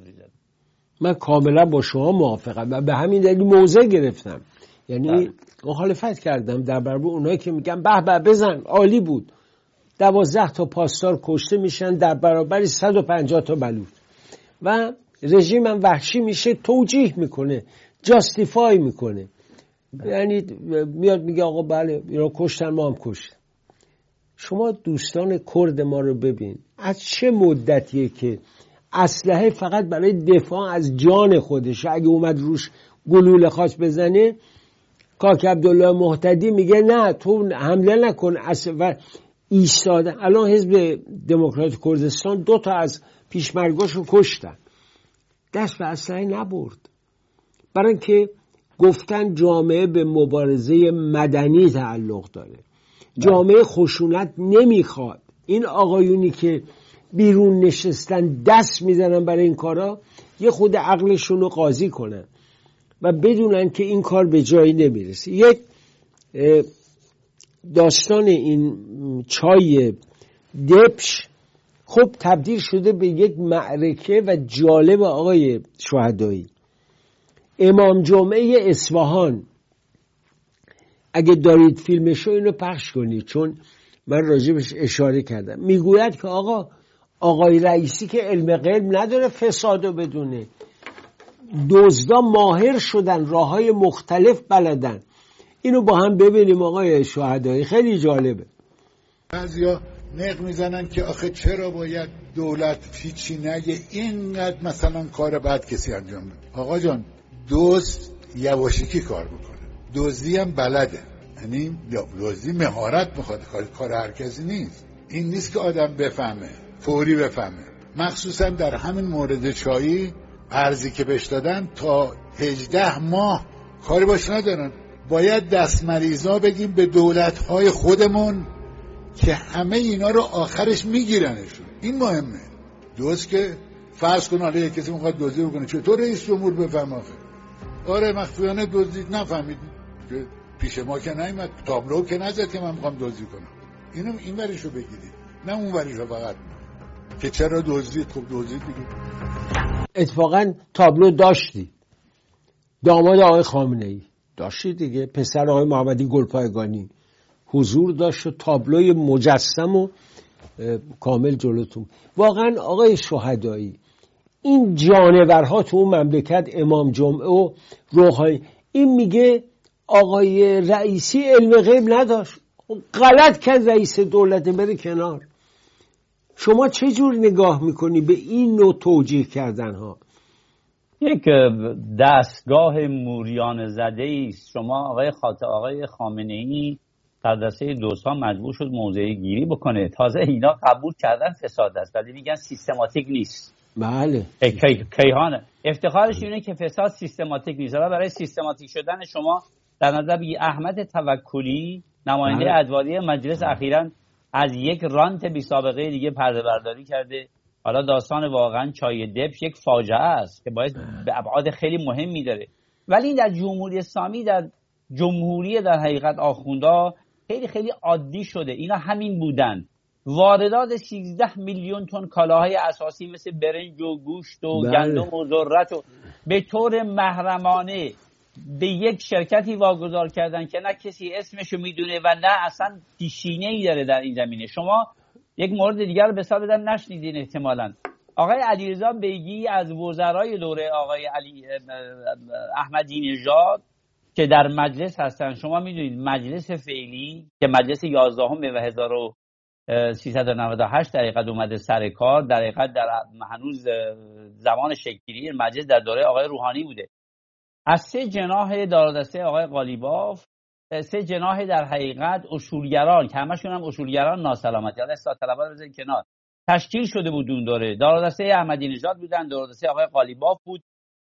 من کاملا با شما موافقم. و به همین دلیل موضع گرفتم. یعنی بله. مخالفت کردم در برابر اونایی که میگن به به بزن عالی بود. دوازده تا پاسدار کشته میشن در برابر 150 تا بلوط و رژیم هم وحشی میشه توجیه می‌کنه جاستیفای می‌کنه. یعنی میاد میگه آقا بله اینا کشتن ما هم کشتن. شما دوستان کرد ما رو ببین. از چه مدتیه که اسلحه فقط برای دفاع از جان خودش اگه اومد روش گلوله خواست بزنه کاک عبدالله محتدی میگه نه تو حمله نکن. و ایستاده. الان حزب دموکرات کردستان دو تا از پیشمرگاش رو کشتن. دست به اسلحه نبرد. برای اینکه گفتن جامعه به مبارزه مدنی تعلق داره. جامعه خشونت نمی‌خواد. این آقایونی که بیرون نشستن دست می‌زنن برای این کارا یه خود عقلشون رو قاضی کنن و بدونن که این کار به جایی نمی‌رسه. یک داستان این چای دپش خب تبدیل شده به یک معرکه و جالب آقای شهدایی. امام جمعه اصفهان اگه دارید فیلمشو اینو پخش کنید چون من راجبش اشاره کردم. می‌گوید که آقا آقای رئیسی که علم قلم نداره فسادو بدونه. دزدا ماهر شدن راه های مختلف بلدن. اینو با هم ببینیم آقای شهدایی. خیلی جالبه.
بعضیا نق می‌زنن که آخه چرا باید دولت پیچی نگه؟ اینقدر مثلا کار بد کسی انجام بده. آقا جان دوست یواشکی کار بکنه. دزدی هم بلده. یعنی دزدی مهارت می‌خواد. کار هر کسی نیست. این نیست که آدم بفهمه فوری بفهمه. مخصوصا در همین مورد چایی ارزی که بهش دادن تا هجده ماه کاری باش ندارن. باید دست مریضا بگیم به دولت های خودمون که همه اینا رو آخرش میگیرنشون. این مهمه. دوست که فرض کن حالا کسی می‌خواد دزدی بکنه. چطور رئیس جمهور بفهم آخه؟ آره مخفیانه دزدید نفهمید. که پیش ما که نیومد. تابلو که نزد که من می‌خوام دزدی کنم. اینو این وریشو بگیرید. نه اون وریشو فقط. که چرا دزدید خب دزدید دیگه.
اتفاقا تابلو داشتی. داماد آقای خامنه ای داشتی دیگه. پسر آقای محمدی گلپایگانی حضور داشت و تابلوی مجسم و کامل جلوتون. واقعا آقای شهدایی این جانورها تو اون مملکت امام جمعه و روحانی این میگه آقای رئیسی علم غیب نداشت. غلط کرد رئیس دولت بره کنار. شما چه جور نگاه می‌کنی به این نوع توجیه کردن ها
یک دستگاه موریان زده است. شما آقای خاطر آقای خامنه ای در دسته دوستان مجبور شد موضع گیری بکنه. تازه اینا قبول کردن فساد است ولی میگن سیستماتیک نیست.
بله.
کیهان افتخارش اینه که فساد سیستماتیک نیست. برای سیستماتیک شدن شما در نظر بگی احمد توکلی نماینده بله. ادواری مجلس اخیرا از یک رانت بی سابقه دیگه پرده برداری کرده. حالا داستان واقعا چای دپ یک فاجعه است که باید به ابعاد خیلی مهمی داره ولی در جمهوری اسلامی در جمهوری در حقیقت آخوندا خیلی خیلی عادی شده. اینا همین بودن. واردات 13 میلیون تن کالاهای اساسی مثل برنج و گوشت و بله. گندم و ذرت و به طور محرمانه به یک شرکتی واگذار کردن که نه کسی اسمشو می‌دونه و نه اصلا پیشینه ای داره در این زمینه. شما یک مورد دیگر رو به حساب بدن نشنیدین احتمالا. آقای علیرضا بیگی از وزرای دوره آقای علی احمدی نژاد که در مجلس هستن. شما می‌دونید مجلس فعلی که مجلس 11 و 1398 در حقیقت اومده سر کار در حقیقت در هنوز زمان شکلی مجلس در دوره آقای روحانی بوده. از سه جناح دارادسته آقای قالیباف سه جناح در حقیقت اصولگران که همشون هم اصولگران ناسلامتی. حالا اصلاح طلبات بزنید کنار. تشکیل شده بود اون دوره. دارادسته احمدی نژاد بودن دارادسته آقای قالیباف بود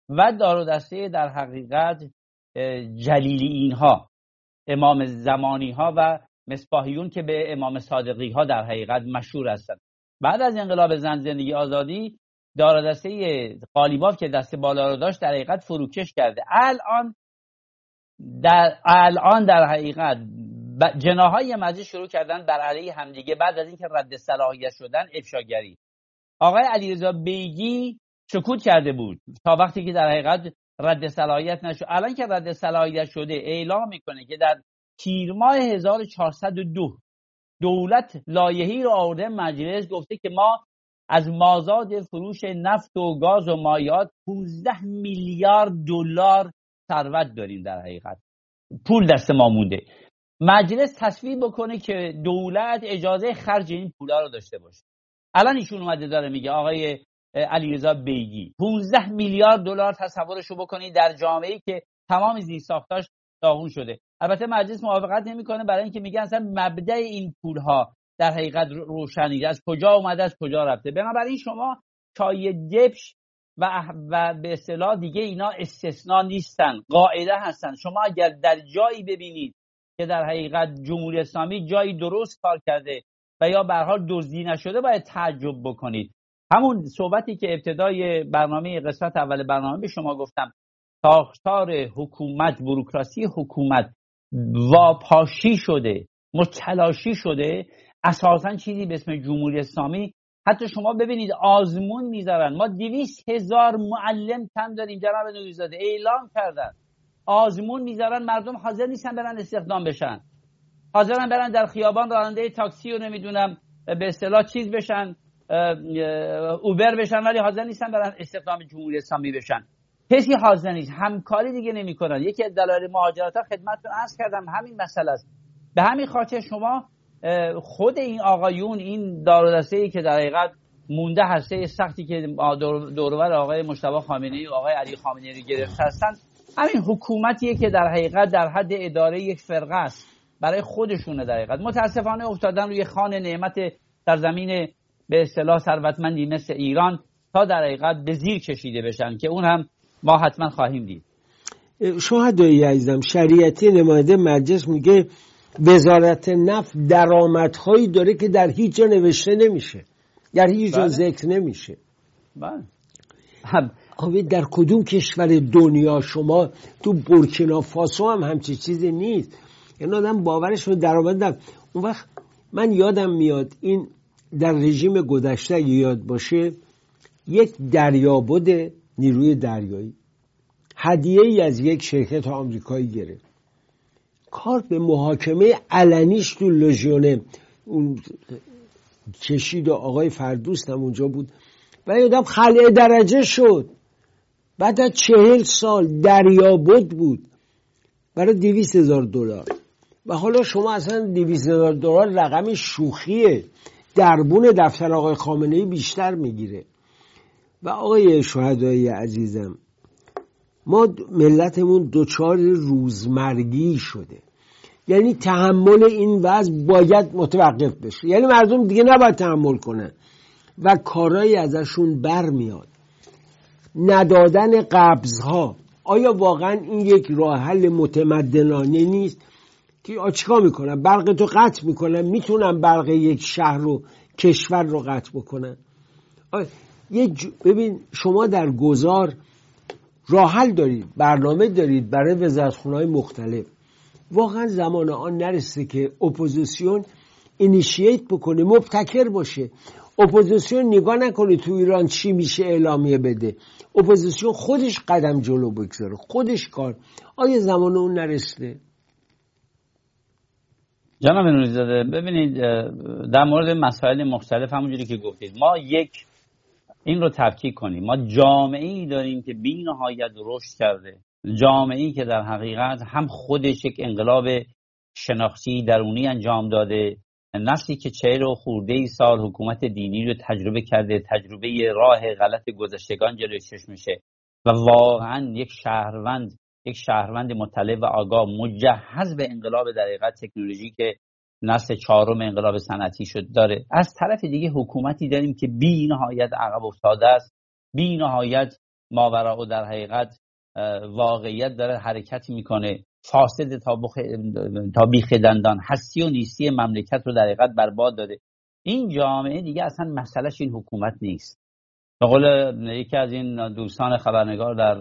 و دارادسته در حقیقت جلیلی اینها امام زمانی ها و مصباحیون که به امام صادقی ها در حقیقت مشهور هستند بعد از انقلاب زن زندگی آزادی دارادسته قالیباف که دست بالا رو داشت در حقیقت فروکش کرده. الان در الان در حقیقت جناهای مجلس شروع کردن بر علیه همدیگه. بعد از اینکه رد صلاحیت شدن افشاگری. آقای علیرضا بیگی سکوت کرده بود تا وقتی که در حقیقت رد صلاحیت نشد. الان که رد صلاحیت شده اعلام می‌کنه که در تیر ماه 1402 دولت لایحه‌ای رو آورده مجلس گفته که ما از مازاد فروش نفت و گاز و مایات 15 میلیارد دلار ثروت داریم در حقیقت. پول دست ما مونده. مجلس تصویب بکنه که دولت اجازه خرج این پولا رو داشته باشه. الان ایشون اومده داره میگه آقای علیرضا بیگی 15 میلیارد دلار تصورشو بکنید در جامعه که تمام زیرساختاش داغون شده. البته مجلس موافقت نمی‌کنه برای اینکه میگن اصلا مبدع این پول ها در حقیقت روشنی از کجا اومده از کجا رفته. بنابراین شما چای دپش و و به اصطلاح دیگه اینا استثنا نیستن قاعده هستن. شما اگر در جایی ببینید که در حقیقت جمهوری اسلامی جایی درست کار کرده و یا به حال دزدی نشده باید تعجب بکنید. همون صحبتی که ابتدای برنامه قسمت اول برنامه به شما گفتم ساختار حکومت بروکراسی حکومت واپاشی شده متلاشی شده اساسا چیزی به اسم جمهوری اسلامی حتی شما ببینید آزمون می‌ذارن ما دویست هزار معلم کم داریم جناب نویزاده اعلام کردن. آزمون می‌ذارن مردم حاضر نیستن برن استخدام بشن. حاضرن برن در خیابان راننده تاکسی و نمی‌دونم به اصطلاح چیز بشن اوبر بشن ولی حاضر نیستن برن استخدام جمهوری اسلامی بشن. کسی حاضر نیست. همکاری دیگه نمی‌کنن. یکی از دلایل مهاجرت ها خدمتتون عرض کردم همین مسئله است. به همین خاطر شما خود این آقایون این دار ای که در حقیقت مونده هسته سختی که دورور آقای مشتبه خامنه ای و آقای علی خامنه ای گرفت هستن همین حکومتیه که در حقیقت در حد اداره یک فرقه است برای خودشونه در حقیقت. متاسفانه افتادن روی خانه نعمت در زمین به اصطلاح ثروتمندی مثل ایران تا در حقیقت به زیر کشیده بشن که اون هم ما حتما خواهیم دید.
شهدای عزیزم شریعتی نماینده مجلس میگه وزارت نفت درآمدهایی داره که در هیچ جا نوشته نمیشه. در هیچ جا بله. ذکر نمیشه.
بله.
در کدوم کشور دنیا شما؟ تو بورکینا فاسو هم همچی چیزی نیست. یعنی آدم باورش رو درآمد اون وقت من یادم میاد این در رژیم گذشته یاد باشه یک دریابد نیروی دریایی. هدیه ای از یک شرکت آمریکایی گرفت. کار به محاکمه علنیش تو لژیونه اون کشید و آقای فردوست هم اونجا بود. و یادم خلعه درجه شد. بعد از چهل سال دریابد بود. برای دویست هزار دلار. و حالا شما اصلا دویست هزار دلار رقم شوخیه. دربون دفتر آقای خامنه بیشتر می‌گیره. و آقای شهدای عزیزم ما ملتمون دچار روزمرگی شده. یعنی تحمل این وضع باید متوقف بشه. یعنی مردم دیگه نباید تحمل کنن. و کارایی ازشون برمیاد. ندادن قبضها. آیا واقعا این یک راه حل متمدنانه نیست؟ که چیکار می‌کنن؟ برق تو قطع می‌کنن. می‌تونن برق یک شهر رو کشور رو قطع بکنن؟ یه ببین شما در گذار راحل دارید برنامه دارید برای وزارتخونه های مختلف. واقعا زمان آن نرسه که اپوزیسیون initiate بکنه مبتکر باشه. اپوزیسیون نگاه نکنه تو ایران چی میشه اعلامیه بده. اپوزیسیون خودش قدم جلو بگذاره خودش کار. آیا زمان اون نرسته
جناب نوریزاده ببینید در مورد مسائل مختلف همونجوری که گفتید. ما یک این رو تفکیک کنیم. ما جامعه ای داریم که بی نهایت رشد کرده. جامعه ای که در حقیقت هم خودش یک انقلاب شناختی درونی انجام داده. نسلی که چهل و خورده ای سال حکومت دینی رو تجربه کرده. تجربه راه غلط گذشتگان جلوی میشه. و واقعا یک شهروند یک شهروند مطلع و آگاه مجهز به انقلاب در حقیقت تکنولوژی که نسل چهارم انقلاب صنعتی شد. داره. از طرف دیگه حکومتی داریم که بی نهایت عقب افتاده است. بی نهایت ماورا و در حقیقت واقعیت داره حرکت می‌کنه. فاسد تا, بخ... تا بیخ دندان هستی و نیستی مملکت رو در حقیقت برباد داده. این جامعه دیگه اصلا مسئلهش این حکومت نیست. به قول یکی از این دوستان خبرنگار در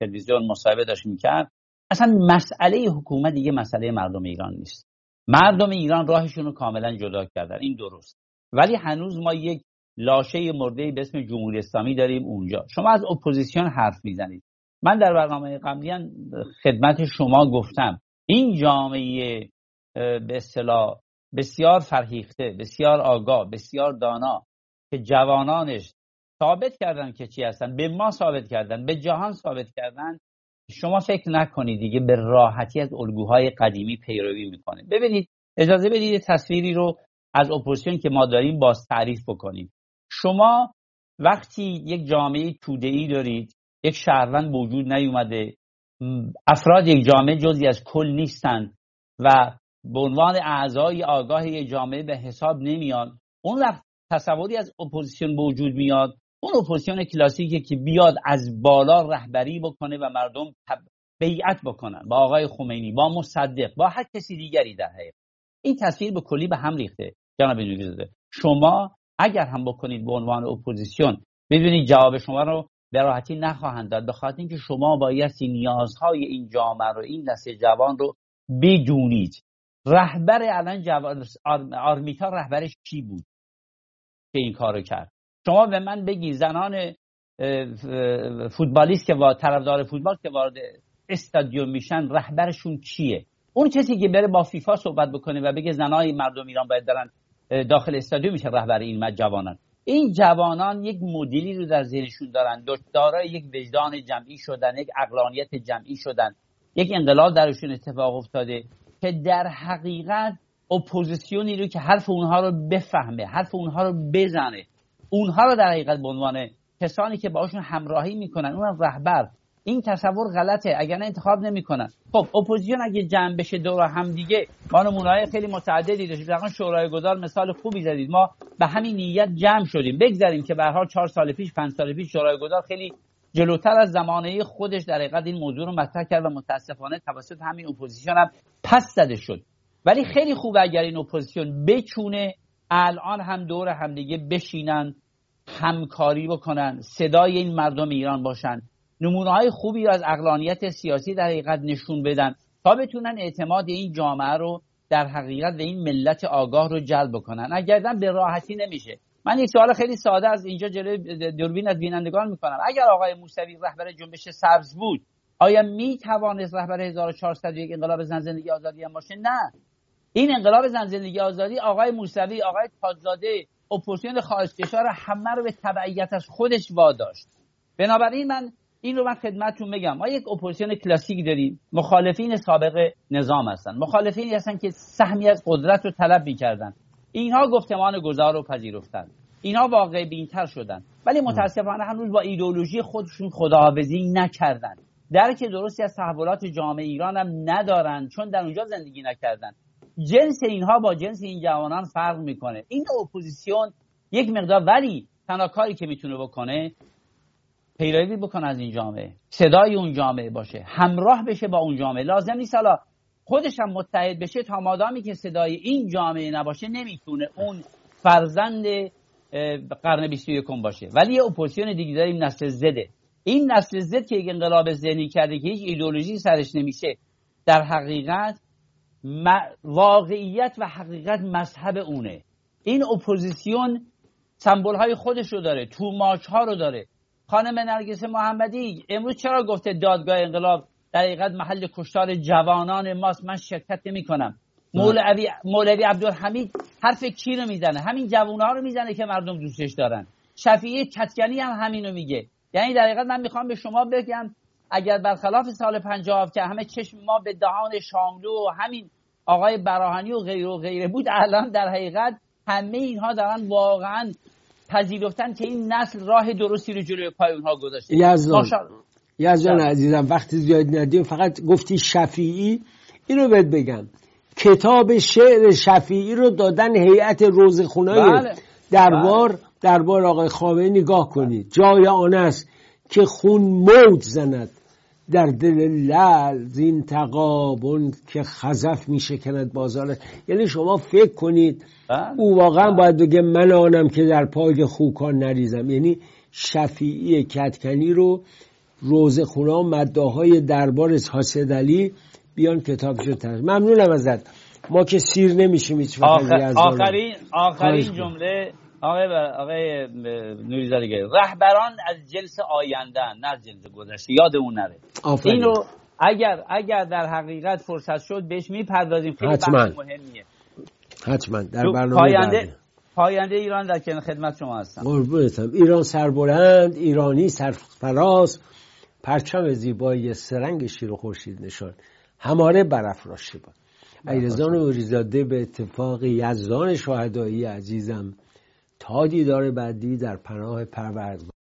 تلویزیون مصاحبه داشت می‌کرد اصلا مسئله حکومت دیگه مسئله مردم ایران نیست. مردم ایران راهشون رو کاملا جدا کردن. این درست. ولی هنوز ما یک لاشه مرده به اسم جمهوری اسلامی داریم اونجا. شما از اپوزیسیون حرف می‌زنید. من در برنامه قبلی خدمت شما گفتم. این جامعه به اصطلاح بسیار فرهیخته بسیار آگاه بسیار دانا که جوانانش ثابت کردن که چی هستن به ما ثابت کردن به جهان ثابت کردن شما فکر نکنید دیگه به راحتی از الگوهای قدیمی پیروی می‌کنه. ببینید اجازه بدید تصویری رو از اپوزیسیون که ما داریم باز تعریف بکنیم. شما وقتی یک جامعه توده ای دارید یک شهروند وجود نیومده افراد یک جامعه جزی از کل نیستند و به عنوان اعضای آگاه یک جامعه به حساب نمیاد اون وقت تصوری از اپوزیسیون به وجود میاد اون اپوزیسیون کلاسیکه که بیاد از بالا رهبری بکنه و مردم بیعت بکنن. با آقای خمینی با مصدق با هر کسی دیگری در حقیقت. این تصویر به کلی به هم ریخته. جناب نوریزاده شما اگر هم بکنید به عنوان اپوزیسیون بدونید جواب شما رو به راحتی نخواهند داد به خاطر اینکه شما بایستی نیازهای این جامعه رو این نسل جوان رو بدونید. رهبر الان جوان آرمیتا رهبرش کی بود که این کارو کرد؟ شما به من بگی زنان فوتبالیست که طرفدار فوتبال که وارد استادیوم میشن رهبرشون کیه اون کسی که بره با فیفا صحبت بکنه و بگه زنای مردم ایران باید دارن داخل استادیوم میشه رهبر این جوانان. این جوانان یک مدلی رو در ذهنشون دارن. دارای یک وجدان جمعی شدن یک عقلانیت جمعی شدن. یک انقلاب درشون اتفاق افتاده که در حقیقت اپوزیسیونی رو که حرف اونها رو بفهمه حرف اونها رو بزنه. اونها رو در حقیقت به عنوان کسانی که باشون همراهی می‌کنن اون رهبر. این تصور غلطه اگر انتخاب نمی‌کنن. خب اپوزیسیون اگه جمع بشه دور هم دیگه ما نمونه‌های خیلی متعددی داشتیم. مثلا شورای گذار مثال خوبی زدید. ما به همین نیت جمع شدیم. بگذاریم که به هر چهار سال پیش پنج سال پیش شورای گذار خیلی جلوتر از زمانه خودش در حقیقت این موضوع رو مطرح کرد و متاسفانه توسط همین اپوزیسیون هم پس زده شد. ولی خیلی خوبه اگر این اپوزیسیون بتونه الان هم دور همدیگه بشینن همکاری بکنن صدای این مردم ایران باشن. نمونه های خوبی از عقلانیت سیاسی در حقیقت نشون بدن تا بتونن اعتماد این جامعه رو در حقیقت به این ملت آگاه رو جلب بکنن. اگر به راحتی نمیشه. من یک سوال خیلی ساده از اینجا جلوی دوربین از بینندگان می‌کنم. اگر آقای موسوی رهبر جنبش سبز بود آیا می توانست رهبر 1401 انقلاب زن زندگی آزادی هم باشه؟ نه. این انقلاب زن زندگی آزادی آقای موسوی آقای تاجزاده اپوزیسیون خارجکشا همه رو به تبعیت از خودش واداشت. بنابراین من این رو من خدمتتون بگم ما یک اپوزیسیون کلاسیک داریم. مخالفین سابق نظام هستن. مخالفینی هستن که سهمی از قدرت رو طلب می‌کردن. اینها گفتمان گذار رو پذیرفتن. اینها واقع بینتر شدن. ولی متاسفانه هنوز با ایدولوژی خودشون خداحافظی نکردن. درک درستی از تحولات جامعه ایران هم ندارن چون در اونجا زندگی نکردن. جنس اینها با جنس این جوانان فرق می‌کنه. این اپوزیسیون یک مقدار ولی تنها کاری که می‌تونه بکنه پیروی بکنه از این جامعه. صدای اون جامعه باشه. همراه بشه با اون جامعه. لازم نیست حالا خودش هم متحد بشه تا مادامی که صدای این جامعه نباشه نمی‌تونه اون فرزند قرن 21 باشه. ولی یه اپوزیسیون دیگه داریم نسل زده. این نسل زد که یک انقلاب ذهنی کرده که هیچ ایدولوژی سرش نمیشه در حقیقت واقعیت و حقیقت مذهب اونه. این اپوزیسیون سمبل های خودش رو داره توماج ها رو داره. خانم نرگس محمدی امروز چرا گفته دادگاه انقلاب در حقیقت محل کشتار جوانان ماست؟ من شرکت نمی کنم مولوی مولوی عبدالحمید حرف کی رو می‌زنه؟ همین ها رو می‌زنه که مردم دوستش دارن. شفیعی کدکنی هم همینو میگه. یعنی در حقیقت من می‌خوام به شما بگم اگر برخلاف سال 50 که همه چشم ما به دهان شاملو و همین آقای براهنی و غیر و غیره بود. الان در حقیقت همه اینها دارن واقعا پذیرفتن که این نسل راه درستی رو جلوی پای اونها گذاشته.
یزدان. یزدان عزیزم وقتی زیاد ندیم فقط گفتی شفیعی اینو بهت بگم. کتاب شعر شفیعی رو دادن هیئت روزخونای بله. دربار بله. دربار آقای خامنه‌ای نگاه کنید. جای آن است که خون موج زند. در دل لل زین تقابون که خزف می شکند بازار. یعنی شما فکر کنید بله. او واقعا باید بگه من آنم که در پای خوکان نریزم. یعنی شفیعی کتکنی رو روز خونا مداهای دربار حاسد علی بیان کتابشو ترجمه ممنونم ازت. ما که سیر نمیشیم هیچ
آخر... آخرین آخرین جمله آقای آقای نوریزاده رهبران از جلس آینده نه از جلس گذشته. یادمون نره. اینو اگر اگر در حقیقت فرصت شد بهش می‌پردازیم. خیلی حتما. مهمیه.
حتما. در برنامه پاینده
پاینده ایران در کنار خدمت شما هستم.
قربونتم. ایران سربلند ایرانی سرفراز. پرچم زیبایی سرنگ شیر و خورشید نشان. هماره برافراشته باد ایرزان و ریزاده به اتفاق یزدان شهدایی عزیزم. تا دیدار بعدی در پناه پروردگار.